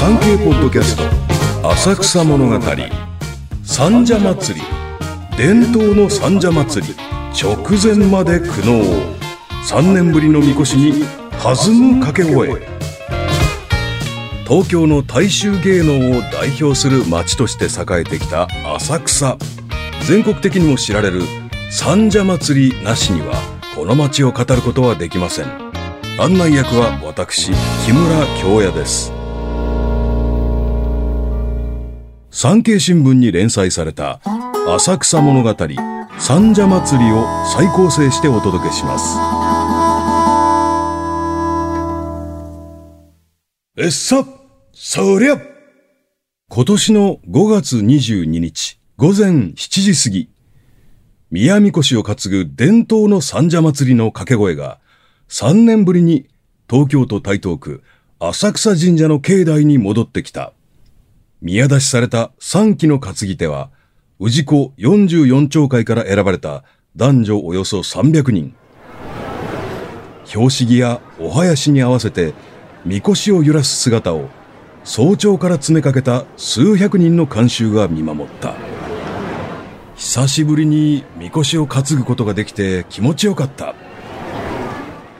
産経ポッドキャスト浅草物語三社祭り伝統の三社祭り直前まで苦悩。3年ぶりのみこしに弾む掛け声。東京の大衆芸能を代表する町として栄えてきた浅草。全国的にも知られる三社祭りなしにはこの町を語ることはできません。案内役は私木村京也です。産経新聞に連載された浅草物語三社祭りを再構成してお届けします。えっさそりゃ。今年の5月22日午前7時過ぎ宮みこしを担ぐ伝統の三社祭りの掛け声が3年ぶりに東京都台東区浅草神社の境内に戻ってきた。宮出しされた3期の担ぎ手は、氏子44町会から選ばれた男女およそ300人。標識やお囃子に合わせて、みこしを揺らす姿を、早朝から詰めかけた数百人の観衆が見守った。久しぶりにみこしを担ぐことができて気持ちよかった。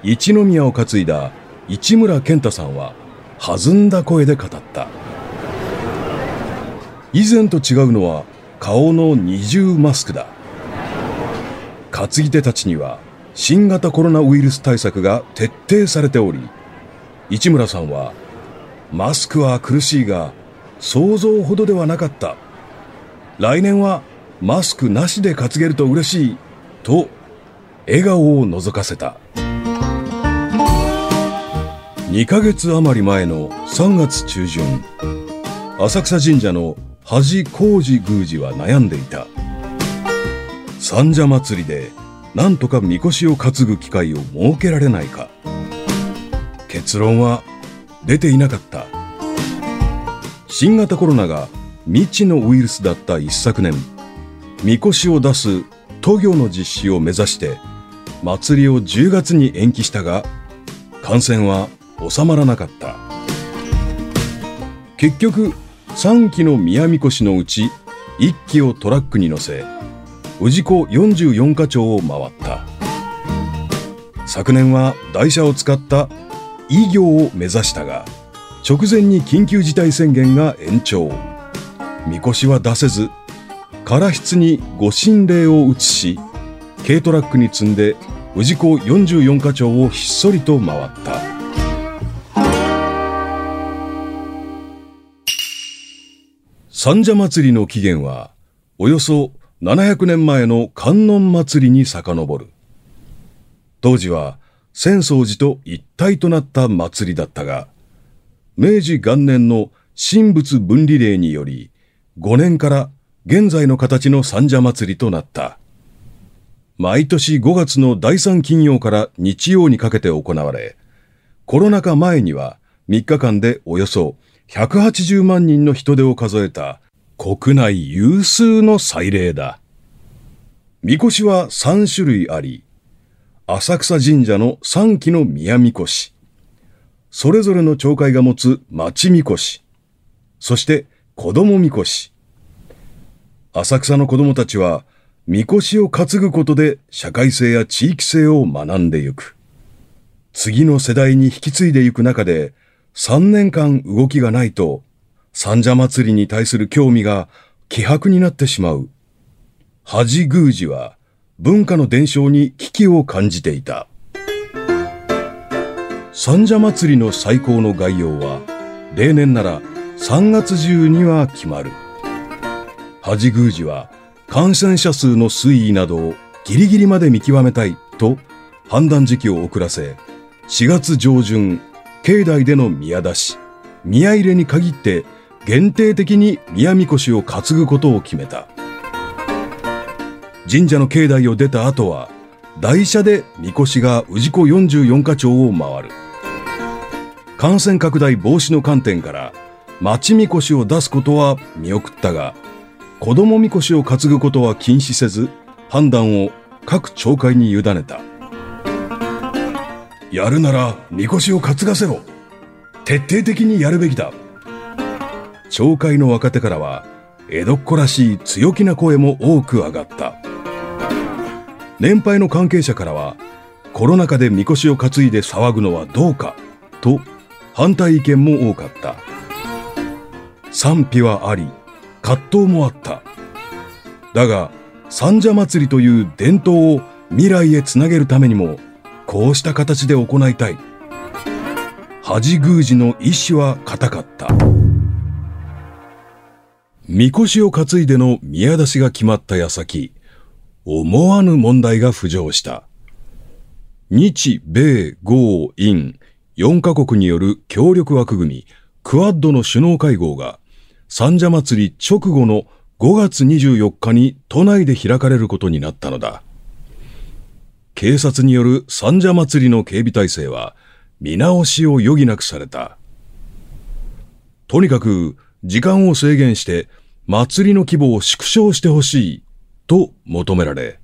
一宮を担いだ市村健太さんは弾んだ声で語った。以前と違うのは顔の二重マスクだ。担ぎ手たちには新型コロナウイルス対策が徹底されており、市村さんはマスクは苦しいが想像ほどではなかった。来年はマスクなしで担げると嬉しいと笑顔を覗かせた。2ヶ月余り前の3月中旬、浅草神社の恥工事宮司は悩んでいた。三社祭りで、なんとかみこしを担ぐ機会を設けられないか。結論は出ていなかった。新型コロナが未知のウイルスだった一昨年、みこしを出す都行の実施を目指して、祭りを10月に延期したが、感染は収まらなかった。結局、3機の宮みこしのうち1機をトラックに乗せ、氏子44課長を回った。昨年は台車を使った医業を目指したが、直前に緊急事態宣言が延長。みこしは出せず、空室にご神霊を移し、軽トラックに積んで氏子44課長をひっそりと回った。三社祭りの起源は、およそ700年前の観音祭りに遡る。当時は、浅草寺と一体となった祭りだったが、明治元年の神仏分離令により、5年から現在の形の三社祭りとなった。毎年5月の第3金曜から日曜にかけて行われ、コロナ禍前には3日間でおよそ180万人の人手を数えた国内有数の祭礼だ。みこしは3種類あり、浅草神社の3基の宮みこし、それぞれの町会が持つ町みこし、そして子供みこし。浅草の子供たちは、みこしを担ぐことで社会性や地域性を学んでゆく。次の世代に引き継いでいく中で、3年間動きがないと、三社祭りに対する興味が希薄になってしまう。恥宮司は文化の伝承に危機を感じていた。三社祭りの最高の概要は、例年なら3月中には決まる。恥宮司は感染者数の推移などをギリギリまで見極めたいと判断時期を遅らせ、4月上旬境内での宮出し、宮入れに限って限定的に宮みこしを担ぐことを決めた。神社の境内を出た後は、台車でみこしが氏子44課長を回る。感染拡大防止の観点から、町みこしを出すことは見送ったが、子供みこしを担ぐことは禁止せず、判断を各町会に委ねた。やるなら、みこしを担がせろ。徹底的にやるべきだ。町会の若手からは、江戸っ子らしい強気な声も多く上がった。年配の関係者からは、コロナ禍でみこしを担いで騒ぐのはどうか、と反対意見も多かった。賛否はあり、葛藤もあった。だが、三社祭りという伝統を未来へつなげるためにも、こうした形で行いたい。恥宮司の意志は固かった。みこしを担いでの宮出しが決まった矢先、思わぬ問題が浮上した。日米豪印4カ国による協力枠組み、クワッドの首脳会合が、三社祭り直後の5月24日に都内で開かれることになったのだ。警察による三社祭りの警備体制は見直しを余儀なくされた。とにかく時間を制限して祭りの規模を縮小してほしいと求められ、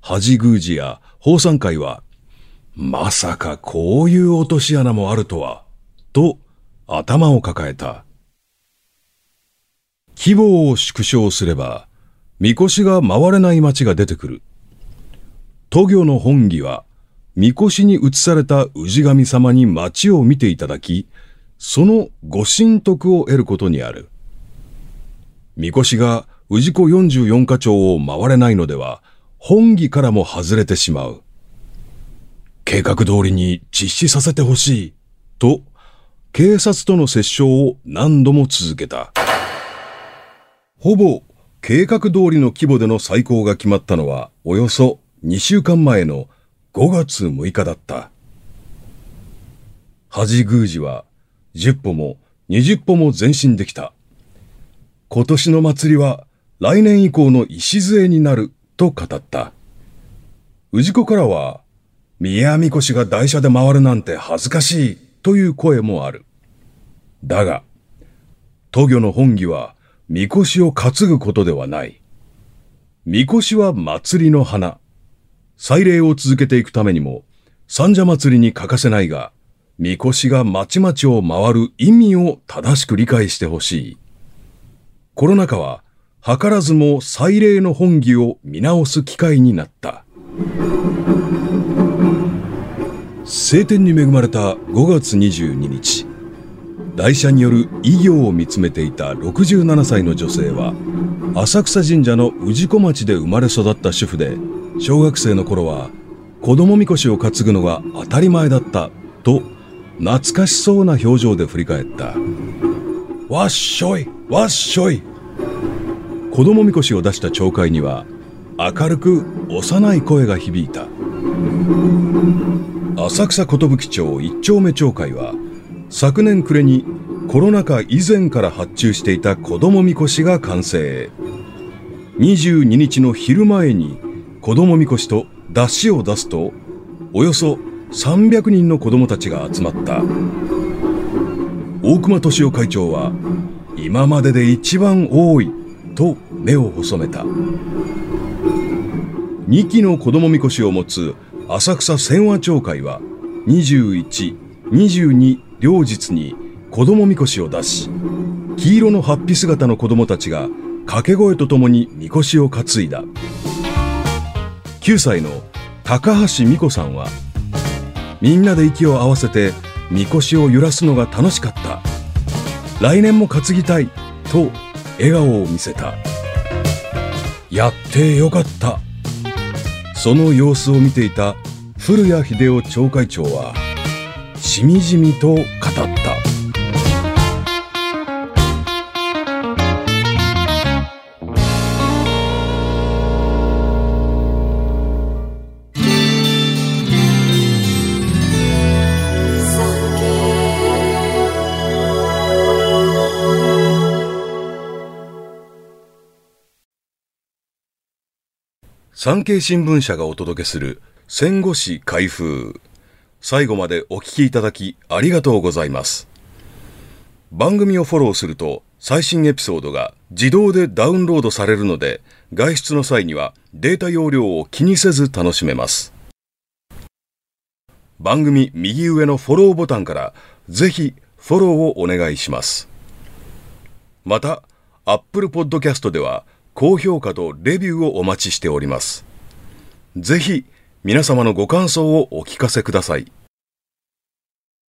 恥宮司や法産会はまさかこういう落とし穴もあるとは、と頭を抱えた。規模を縮小すれば、みこしが回れない町が出てくる。都行の本義は、みこしに移された氏神様に町を見ていただき、そのご神徳を得ることにある。みこしが氏子44課長を回れないのでは、本義からも外れてしまう。計画通りに実施させてほしい、と、警察との折衝を何度も続けた。ほぼ計画通りの規模での再興が決まったのはおよそ2週間前の5月6日だった。恥宮司は10歩も20歩も前進できた。今年の祭りは来年以降の礎になると語った。氏子からは宮みこしが台車で回るなんて恥ずかしいという声もある。だが、都魚の本義は、みこしを担ぐことではない。みこしは祭りの花。祭礼を続けていくためにも、三社祭りに欠かせないが、みこしがまちまちを回る意味を正しく理解してほしい。コロナ禍は、図らずも祭礼の本義を見直す機会になった。晴天に恵まれた5月22日台車による異業を見つめていた67歳の女性は浅草神社の氏子町で生まれ育った主婦で小学生の頃は子供みこしを担ぐのが当たり前だったと懐かしそうな表情で振り返った。わっしょいわっしょい。子供みこしを出した町会には明るく幼い声が響いた。浅草寿町一丁目町会は昨年暮れにコロナ禍以前から発注していた子供みこしが完成。22日の昼前に子供みこしと出汁を出すとおよそ300人の子供たちが集まった大熊敏夫会長は今までで一番多いと目を細めた2機の子供みこしを持つ浅草千和町会は21、22両日に子供みこしを出し、黄色のハッピ姿の子供たちが掛け声とともにみこしを担いだ。9歳の高橋美子さんは、みんなで息を合わせてみこしを揺らすのが楽しかった。来年も担ぎたいと笑顔を見せた。やってよかった。その様子を見ていた古谷秀夫町会長はしみじみと語った産経新聞社がお届けする戦後史開封。最後までお聞きいただきありがとうございます。番組をフォローすると最新エピソードが自動でダウンロードされるので外出の際にはデータ容量を気にせず楽しめます。番組右上のフォローボタンからぜひフォローをお願いします。また、Apple Podcast では高評価とレビューをお待ちしております。ぜひ、皆様のご感想をお聞かせください。